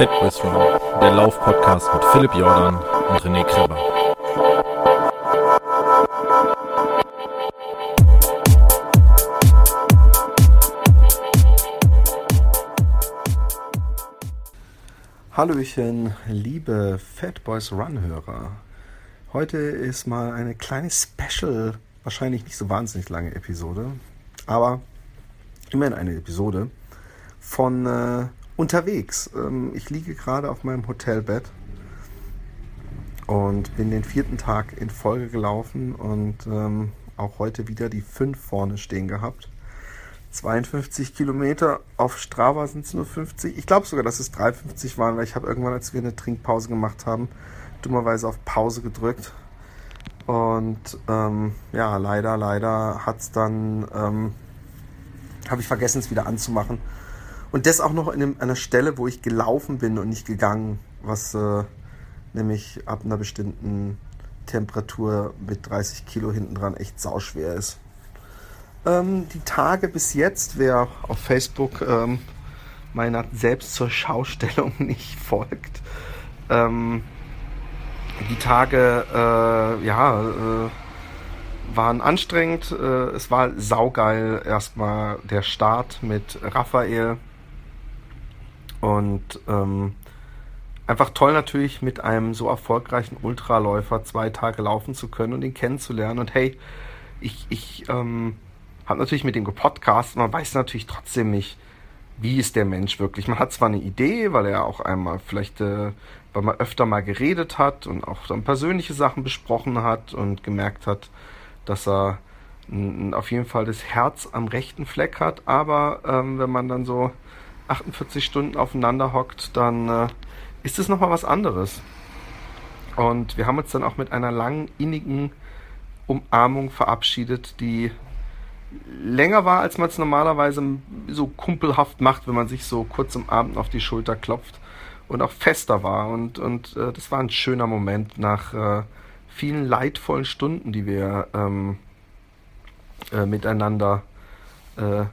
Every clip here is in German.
Fatboys Run, der Lauf-Podcast mit Philipp Jordan und René Kreber. Hallöchen, liebe Fatboys Run-Hörer. Heute ist mal eine kleine Special, wahrscheinlich nicht so wahnsinnig lange Episode, aber immerhin eine Episode von äh, unterwegs. Ähm, ich liege gerade auf meinem Hotelbett und bin den vierten Tag in Folge gelaufen und ähm, auch heute wieder die fünf vorne stehen gehabt. 52 Kilometer. Auf Strava sind es nur 50. Ich glaube sogar, dass es 53 waren, weil ich habe irgendwann, als wir eine Trinkpause gemacht haben, dummerweise auf Pause gedrückt. Und ähm, ja, leider, leider hat es dann, ähm, habe ich vergessen, es wieder anzumachen. Und das auch noch in einem, einer Stelle, wo ich gelaufen bin und nicht gegangen, was äh, nämlich ab einer bestimmten Temperatur mit 30 Kilo hinten dran echt sauschwer ist. Ähm, die Tage bis jetzt, wer auf Facebook ähm, meiner selbst zur Schaustellung nicht folgt, ähm, die Tage, äh, ja, äh, waren anstrengend. Äh, es war saugeil. Erstmal der Start mit Raphael. Und ähm, einfach toll natürlich mit einem so erfolgreichen Ultraläufer zwei Tage laufen zu können und ihn kennenzulernen. Und hey, ich, ich ähm, habe natürlich mit dem gepodcast, man weiß natürlich trotzdem nicht, wie ist der Mensch wirklich. Man hat zwar eine Idee, weil er auch einmal vielleicht, äh, weil man öfter mal geredet hat und auch dann persönliche Sachen besprochen hat und gemerkt hat, dass er auf jeden Fall das Herz am rechten Fleck hat. Aber ähm, wenn man dann so 48 Stunden aufeinander hockt, dann äh, ist es nochmal was anderes. Und wir haben uns dann auch mit einer langen, innigen Umarmung verabschiedet, die länger war, als man es normalerweise so kumpelhaft macht, wenn man sich so kurz am Abend auf die Schulter klopft und auch fester war. Und, und äh, das war ein schöner Moment nach äh, vielen leidvollen Stunden, die wir ähm, äh, miteinander äh,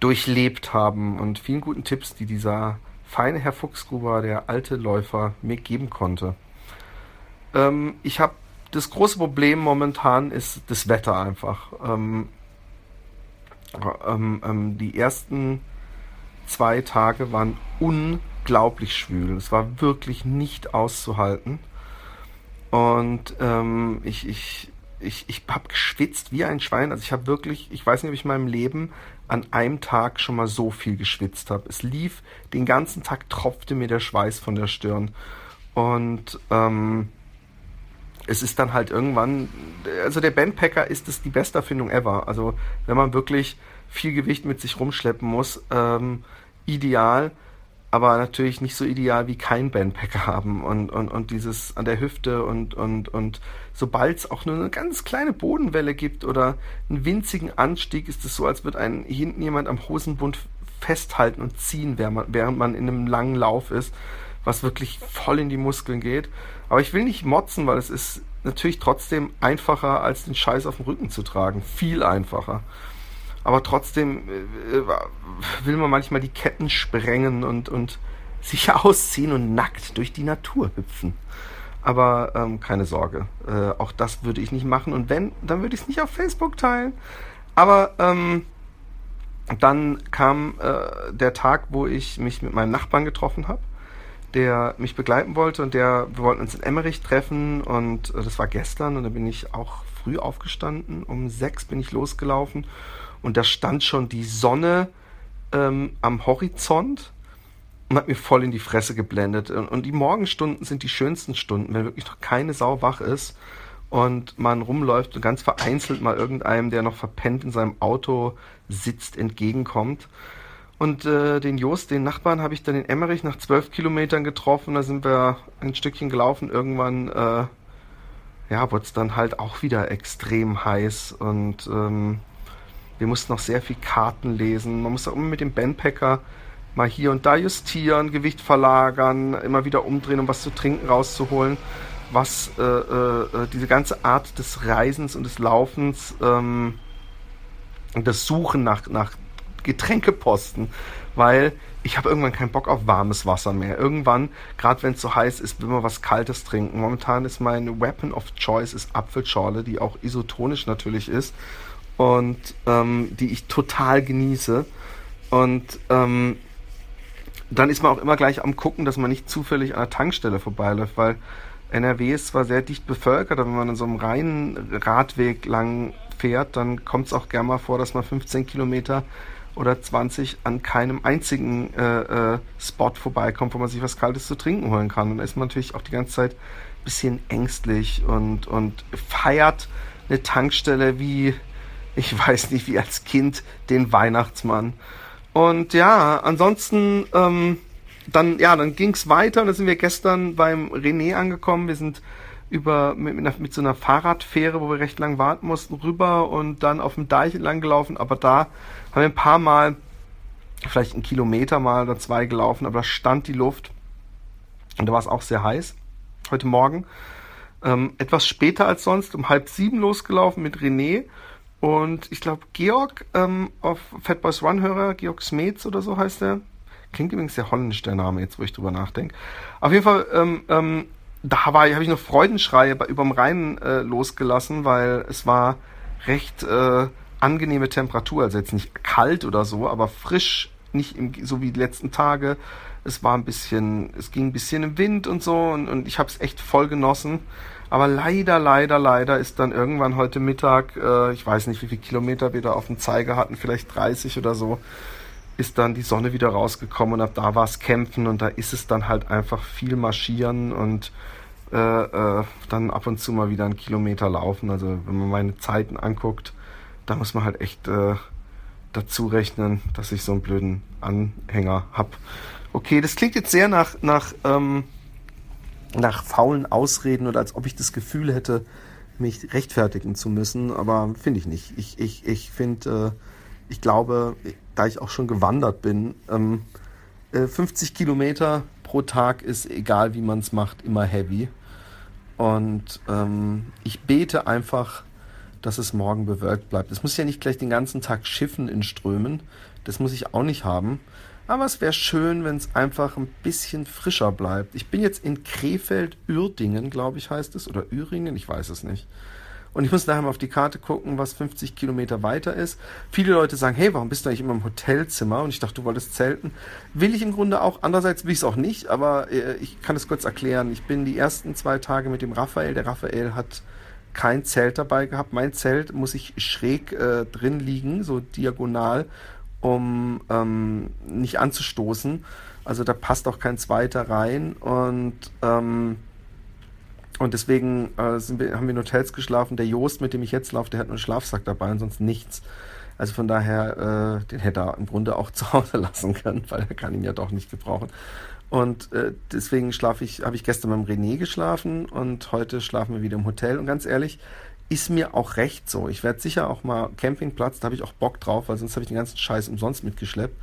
durchlebt haben und vielen guten Tipps, die dieser feine Herr Fuchsgruber, der alte Läufer, mir geben konnte. Ähm, ich habe das große Problem momentan ist das Wetter einfach. Ähm, ähm, ähm, die ersten zwei Tage waren unglaublich schwül. Es war wirklich nicht auszuhalten. Und ähm, ich, ich, ich, ich habe geschwitzt wie ein Schwein. Also ich habe wirklich, ich weiß nicht, ob ich in meinem Leben an einem Tag schon mal so viel geschwitzt habe. Es lief den ganzen Tag, tropfte mir der Schweiß von der Stirn. Und ähm, es ist dann halt irgendwann, also der Bandpacker ist es die beste Erfindung ever. Also wenn man wirklich viel Gewicht mit sich rumschleppen muss, ähm, ideal, aber natürlich nicht so ideal wie kein Bandpacker haben und, und, und dieses an der Hüfte und, und, und sobald es auch nur eine ganz kleine Bodenwelle gibt oder einen winzigen Anstieg, ist es so, als würde einen hinten jemand am Hosenbund festhalten und ziehen, während man, während man in einem langen Lauf ist, was wirklich voll in die Muskeln geht. Aber ich will nicht motzen, weil es ist natürlich trotzdem einfacher, als den Scheiß auf dem Rücken zu tragen. Viel einfacher. Aber trotzdem äh, will man manchmal die Ketten sprengen und, und sich ausziehen und nackt durch die Natur hüpfen. Aber ähm, keine Sorge, äh, auch das würde ich nicht machen. Und wenn, dann würde ich es nicht auf Facebook teilen. Aber ähm, dann kam äh, der Tag, wo ich mich mit meinem Nachbarn getroffen habe der mich begleiten wollte und der, wir wollten uns in Emmerich treffen und äh, das war gestern und da bin ich auch früh aufgestanden. Um sechs bin ich losgelaufen und da stand schon die Sonne ähm, am Horizont und hat mir voll in die Fresse geblendet. Und, die Morgenstunden sind die schönsten Stunden, wenn wirklich noch keine Sau wach ist und man rumläuft und ganz vereinzelt mal irgendeinem, der noch verpennt in seinem Auto sitzt, entgegenkommt. Und äh, den Jost, den Nachbarn, habe ich dann in Emmerich nach zwölf Kilometern getroffen. Da sind wir ein Stückchen gelaufen. Irgendwann, äh, ja, wurde es dann halt auch wieder extrem heiß. Und ähm, wir mussten noch sehr viel Karten lesen. Man muss auch immer mit dem Bandpacker mal hier und da justieren, Gewicht verlagern, immer wieder umdrehen, um was zu trinken rauszuholen. Was äh, äh, äh diese ganze Art des Reisens und des Laufens ähm, und das Suchen nach, nach Getränkeposten, weil ich habe irgendwann keinen Bock auf warmes Wasser mehr. Irgendwann, gerade wenn es so heiß ist, will man was Kaltes trinken. Momentan ist mein Weapon of Choice ist Apfelschorle, die auch isotonisch natürlich ist und ähm, die ich total genieße. Und ähm, dann ist man auch immer gleich am gucken, dass man nicht zufällig an der Tankstelle vorbeiläuft, weil NRW ist zwar sehr dicht bevölkert, aber wenn man in so einem reinen Radweg lang fährt, dann kommt es auch gerne mal vor, dass man 15 Kilometer oder 20 an keinem einzigen äh, äh, Spot vorbeikommt, wo man sich was Kaltes zu trinken holen kann. Und da ist man natürlich auch die ganze Zeit ein bisschen ängstlich und, und feiert eine Tankstelle wie, ich weiß nicht, wie als Kind den Weihnachtsmann. Und ja, ansonsten, ähm, dann, ja, dann ging's weiter und dann sind wir gestern beim René angekommen. Wir sind über mit, mit, mit, so einer Fahrradfähre, wo wir recht lang warten mussten, rüber und dann auf dem Deich entlang gelaufen. Aber da haben wir ein paar Mal, vielleicht einen Kilometer mal oder zwei gelaufen, aber da stand die Luft und da war es auch sehr heiß. Heute Morgen. Ähm, etwas später als sonst, um halb sieben losgelaufen mit René. Und ich glaube, Georg ähm, auf Fat Boys Run Hörer, Georg Smets oder so heißt der. Klingt übrigens sehr holländisch der Name, jetzt wo ich drüber nachdenke. Auf jeden Fall ähm, ähm, da habe ich noch Freudenschreie überm Rhein äh, losgelassen, weil es war recht äh, angenehme Temperatur, also jetzt nicht kalt oder so, aber frisch, nicht im, so wie die letzten Tage. Es war ein bisschen, es ging ein bisschen im Wind und so und, und ich habe es echt voll genossen. Aber leider, leider, leider ist dann irgendwann heute Mittag, äh, ich weiß nicht, wie viele Kilometer wir da auf dem Zeiger hatten, vielleicht 30 oder so, ist dann die Sonne wieder rausgekommen und ab da war es Kämpfen und da ist es dann halt einfach viel Marschieren und äh, äh, dann ab und zu mal wieder einen Kilometer laufen. Also wenn man meine Zeiten anguckt, da muss man halt echt äh, dazu rechnen, dass ich so einen blöden Anhänger habe. Okay, das klingt jetzt sehr nach, nach, ähm, nach faulen Ausreden oder als ob ich das Gefühl hätte, mich rechtfertigen zu müssen, aber finde ich nicht. Ich, ich, ich finde, äh, ich glaube, da ich auch schon gewandert bin, ähm, äh, 50 Kilometer pro Tag ist, egal wie man es macht, immer heavy. Und ähm, ich bete einfach, dass es morgen bewölkt bleibt. Es muss ja nicht gleich den ganzen Tag schiffen in Strömen. Das muss ich auch nicht haben. Aber es wäre schön, wenn es einfach ein bisschen frischer bleibt. Ich bin jetzt in Krefeld-Uerdingen, glaube ich, heißt es. Oder Üringen, ich weiß es nicht. Und ich muss nachher mal auf die Karte gucken, was 50 Kilometer weiter ist. Viele Leute sagen, hey, warum bist du eigentlich immer im Hotelzimmer? Und ich dachte, du wolltest zelten. Will ich im Grunde auch. Andererseits will ich es auch nicht, aber äh, ich kann es kurz erklären. Ich bin die ersten zwei Tage mit dem Raphael. Der Raphael hat kein Zelt dabei gehabt. Mein Zelt muss ich schräg äh, drin liegen, so diagonal, um ähm, nicht anzustoßen. Also da passt auch kein zweiter rein. Und ähm, und deswegen äh, wir, haben wir in Hotels geschlafen. Der Joost, mit dem ich jetzt laufe, der hat nur einen Schlafsack dabei und sonst nichts. Also von daher, äh, den hätte er im Grunde auch zu Hause lassen können, weil er kann ihn ja doch nicht gebrauchen. Und äh, deswegen schlafe ich, habe ich gestern beim René geschlafen und heute schlafen wir wieder im Hotel. Und ganz ehrlich, ist mir auch recht so. Ich werde sicher auch mal Campingplatz, da habe ich auch Bock drauf, weil sonst habe ich den ganzen Scheiß umsonst mitgeschleppt.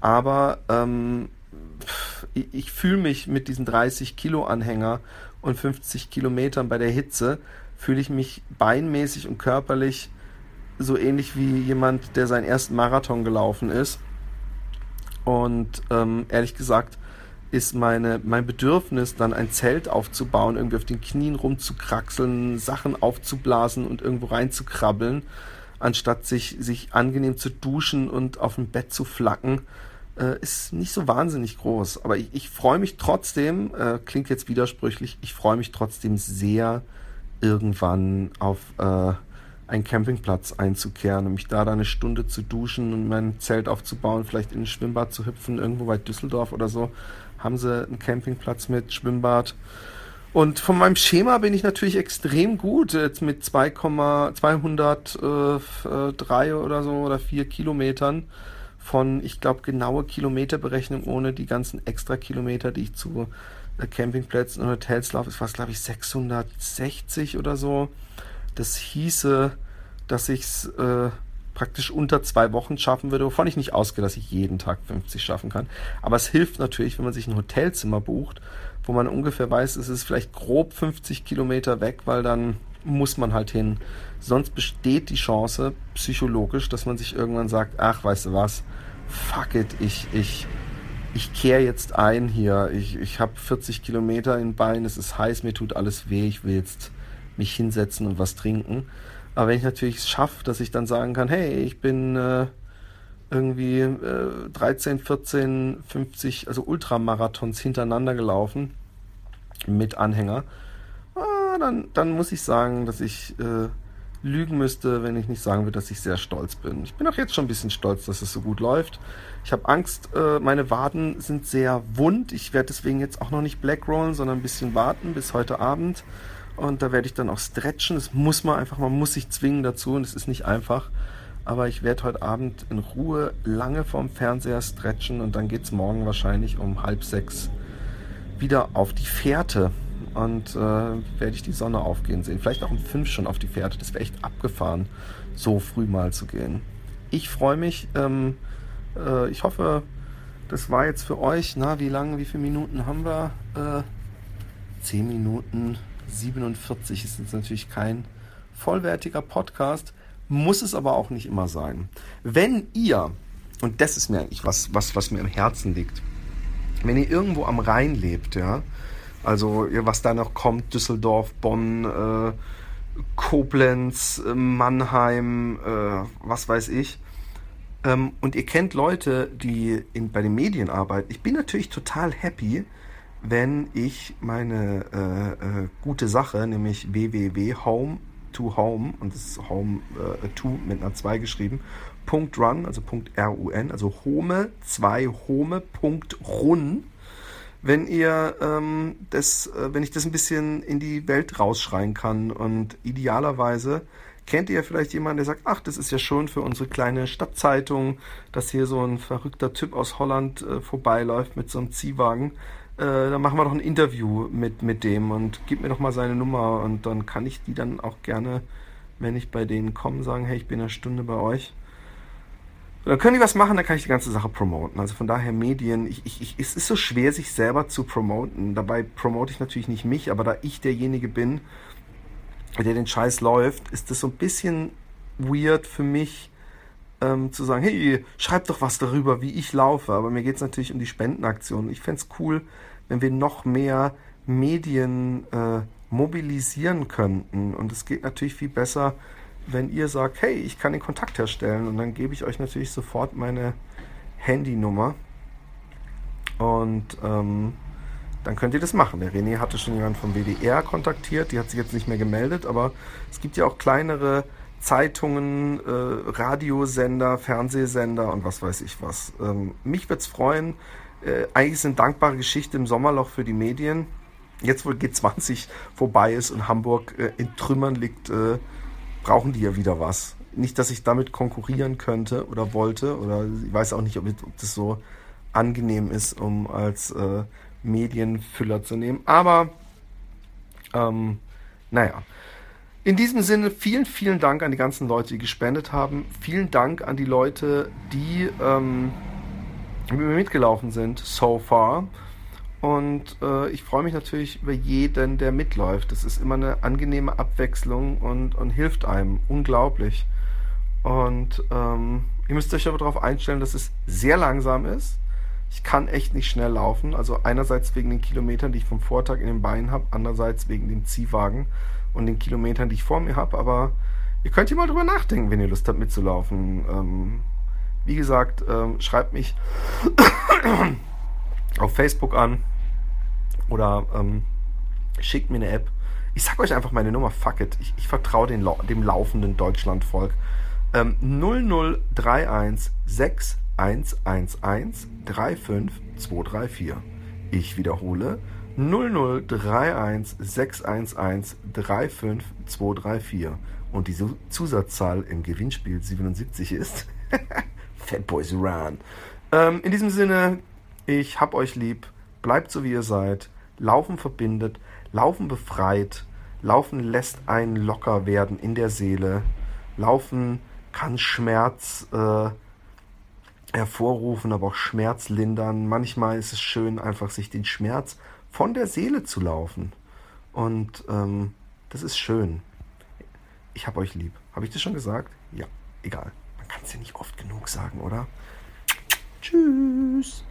Aber ähm, ich, fühle mich mit diesem 30 Kilo Anhänger und 50 Kilometern bei der Hitze fühle ich mich beinmäßig und körperlich so ähnlich wie jemand, der seinen ersten Marathon gelaufen ist. Und ähm, ehrlich gesagt ist meine, mein Bedürfnis, dann ein Zelt aufzubauen, irgendwie auf den Knien rumzukraxeln, Sachen aufzublasen und irgendwo reinzukrabbeln, anstatt sich, sich angenehm zu duschen und auf dem Bett zu flacken, äh, ist nicht so wahnsinnig groß. Aber ich, ich freue mich trotzdem, äh, klingt jetzt widersprüchlich, ich freue mich trotzdem sehr, irgendwann auf äh, einen Campingplatz einzukehren und mich da dann eine Stunde zu duschen und mein Zelt aufzubauen, vielleicht in ein Schwimmbad zu hüpfen, irgendwo bei Düsseldorf oder so. Haben sie einen Campingplatz mit Schwimmbad. Und von meinem Schema bin ich natürlich extrem gut, jetzt mit 2,203 oder so oder 4 Kilometern von, ich glaube, genaue Kilometerberechnung ohne die ganzen extra Kilometer, die ich zu äh, Campingplätzen und Hotels laufe, ist was, glaube ich, 660 oder so. Das hieße, dass ich es äh, praktisch unter zwei Wochen schaffen würde, wovon ich nicht ausgehe, dass ich jeden Tag 50 schaffen kann. Aber es hilft natürlich, wenn man sich ein Hotelzimmer bucht, wo man ungefähr weiß, es ist vielleicht grob 50 Kilometer weg, weil dann muss man halt hin. Sonst besteht die Chance psychologisch, dass man sich irgendwann sagt, ach, weißt du was, fuck it, ich, ich, ich kehre jetzt ein hier. Ich, ich habe 40 Kilometer in Bein, es ist heiß, mir tut alles weh, ich will jetzt mich hinsetzen und was trinken. Aber wenn ich natürlich es schaffe, dass ich dann sagen kann, hey, ich bin äh, irgendwie äh, 13, 14, 50, also Ultramarathons hintereinander gelaufen mit Anhänger, ah, dann, dann muss ich sagen, dass ich äh, lügen müsste, wenn ich nicht sagen würde, dass ich sehr stolz bin. Ich bin auch jetzt schon ein bisschen stolz, dass es so gut läuft. Ich habe Angst, äh, meine Waden sind sehr wund. Ich werde deswegen jetzt auch noch nicht Blackrollen, sondern ein bisschen warten bis heute Abend. Und da werde ich dann auch stretchen. Das muss man einfach, man muss sich zwingen dazu und es ist nicht einfach. Aber ich werde heute Abend in Ruhe lange vorm Fernseher stretchen und dann geht es morgen wahrscheinlich um halb sechs wieder auf die Fährte und äh, werde ich die Sonne aufgehen sehen. Vielleicht auch um fünf schon auf die Fährte. Das wäre echt abgefahren, so früh mal zu gehen. Ich freue mich. Ähm, äh, ich hoffe, das war jetzt für euch. Na, wie lange, wie viele Minuten haben wir? Äh, 10 Minuten 47 ist jetzt natürlich kein vollwertiger Podcast, muss es aber auch nicht immer sein. Wenn ihr, und das ist mir eigentlich was, was, was mir im Herzen liegt, wenn ihr irgendwo am Rhein lebt, ja, also was da noch kommt, Düsseldorf, Bonn, äh, Koblenz, äh, Mannheim, äh, was weiß ich. Ähm, und ihr kennt Leute, die in, bei den Medien arbeiten. Ich bin natürlich total happy, wenn ich meine äh, äh, gute Sache, nämlich www.home to home, und das ist home äh, to mit einer 2 geschrieben, Punkt run, also Punkt run, also home 2 home wenn ihr ähm, das, äh, wenn ich das ein bisschen in die Welt rausschreien kann und idealerweise kennt ihr vielleicht jemanden, der sagt, ach, das ist ja schon für unsere kleine Stadtzeitung, dass hier so ein verrückter Typ aus Holland äh, vorbeiläuft mit so einem Ziehwagen. Äh, dann machen wir doch ein Interview mit, mit dem und gib mir doch mal seine Nummer und dann kann ich die dann auch gerne, wenn ich bei denen komme, sagen, hey, ich bin eine Stunde bei euch dann können die was machen, dann kann ich die ganze Sache promoten. Also von daher Medien, ich, ich, ich, es ist so schwer, sich selber zu promoten. Dabei promote ich natürlich nicht mich, aber da ich derjenige bin, der den Scheiß läuft, ist das so ein bisschen weird für mich ähm, zu sagen, hey, schreib doch was darüber, wie ich laufe. Aber mir geht es natürlich um die Spendenaktion. Ich fände es cool, wenn wir noch mehr Medien äh, mobilisieren könnten. Und es geht natürlich viel besser, wenn ihr sagt, hey, ich kann den Kontakt herstellen und dann gebe ich euch natürlich sofort meine Handynummer und ähm, dann könnt ihr das machen. Der René hatte schon jemanden vom WDR kontaktiert, die hat sich jetzt nicht mehr gemeldet, aber es gibt ja auch kleinere Zeitungen, äh, Radiosender, Fernsehsender und was weiß ich was. Ähm, mich würde es freuen. Äh, eigentlich eine dankbare Geschichte im Sommerloch für die Medien. Jetzt, wo G20 vorbei ist und Hamburg äh, in Trümmern liegt, äh, brauchen die ja wieder was. Nicht, dass ich damit konkurrieren könnte oder wollte, oder ich weiß auch nicht, ob, ob das so angenehm ist, um als äh, Medienfüller zu nehmen. Aber, ähm, naja. In diesem Sinne, vielen, vielen Dank an die ganzen Leute, die gespendet haben. Vielen Dank an die Leute, die ähm, mit mir mitgelaufen sind so far. Und äh, ich freue mich natürlich über jeden, der mitläuft. Das ist immer eine angenehme Abwechslung und, und hilft einem unglaublich. Und ähm, ihr müsst euch aber darauf einstellen, dass es sehr langsam ist. Ich kann echt nicht schnell laufen. Also einerseits wegen den Kilometern, die ich vom Vortag in den Beinen habe, andererseits wegen dem Ziehwagen und den Kilometern, die ich vor mir habe. Aber ihr könnt hier mal drüber nachdenken, wenn ihr Lust habt mitzulaufen. Ähm, wie gesagt, ähm, schreibt mich auf Facebook an oder ähm, schickt mir eine App. Ich sag euch einfach meine Nummer, fuck it. Ich, ich vertraue dem laufenden Deutschlandvolk. Ähm, 0031 6111 35234. Ich wiederhole 0031 611 35234. Und die Zusatzzahl im Gewinnspiel 77 ist Fat Boys Run. Ähm, in diesem Sinne, ich hab euch lieb. Bleibt so wie ihr seid. Laufen verbindet, Laufen befreit, Laufen lässt einen locker werden in der Seele. Laufen kann Schmerz äh, hervorrufen, aber auch Schmerz lindern. Manchmal ist es schön, einfach sich den Schmerz von der Seele zu laufen. Und ähm, das ist schön. Ich hab euch lieb. Habe ich das schon gesagt? Ja, egal. Man kann es ja nicht oft genug sagen, oder? Tschüss.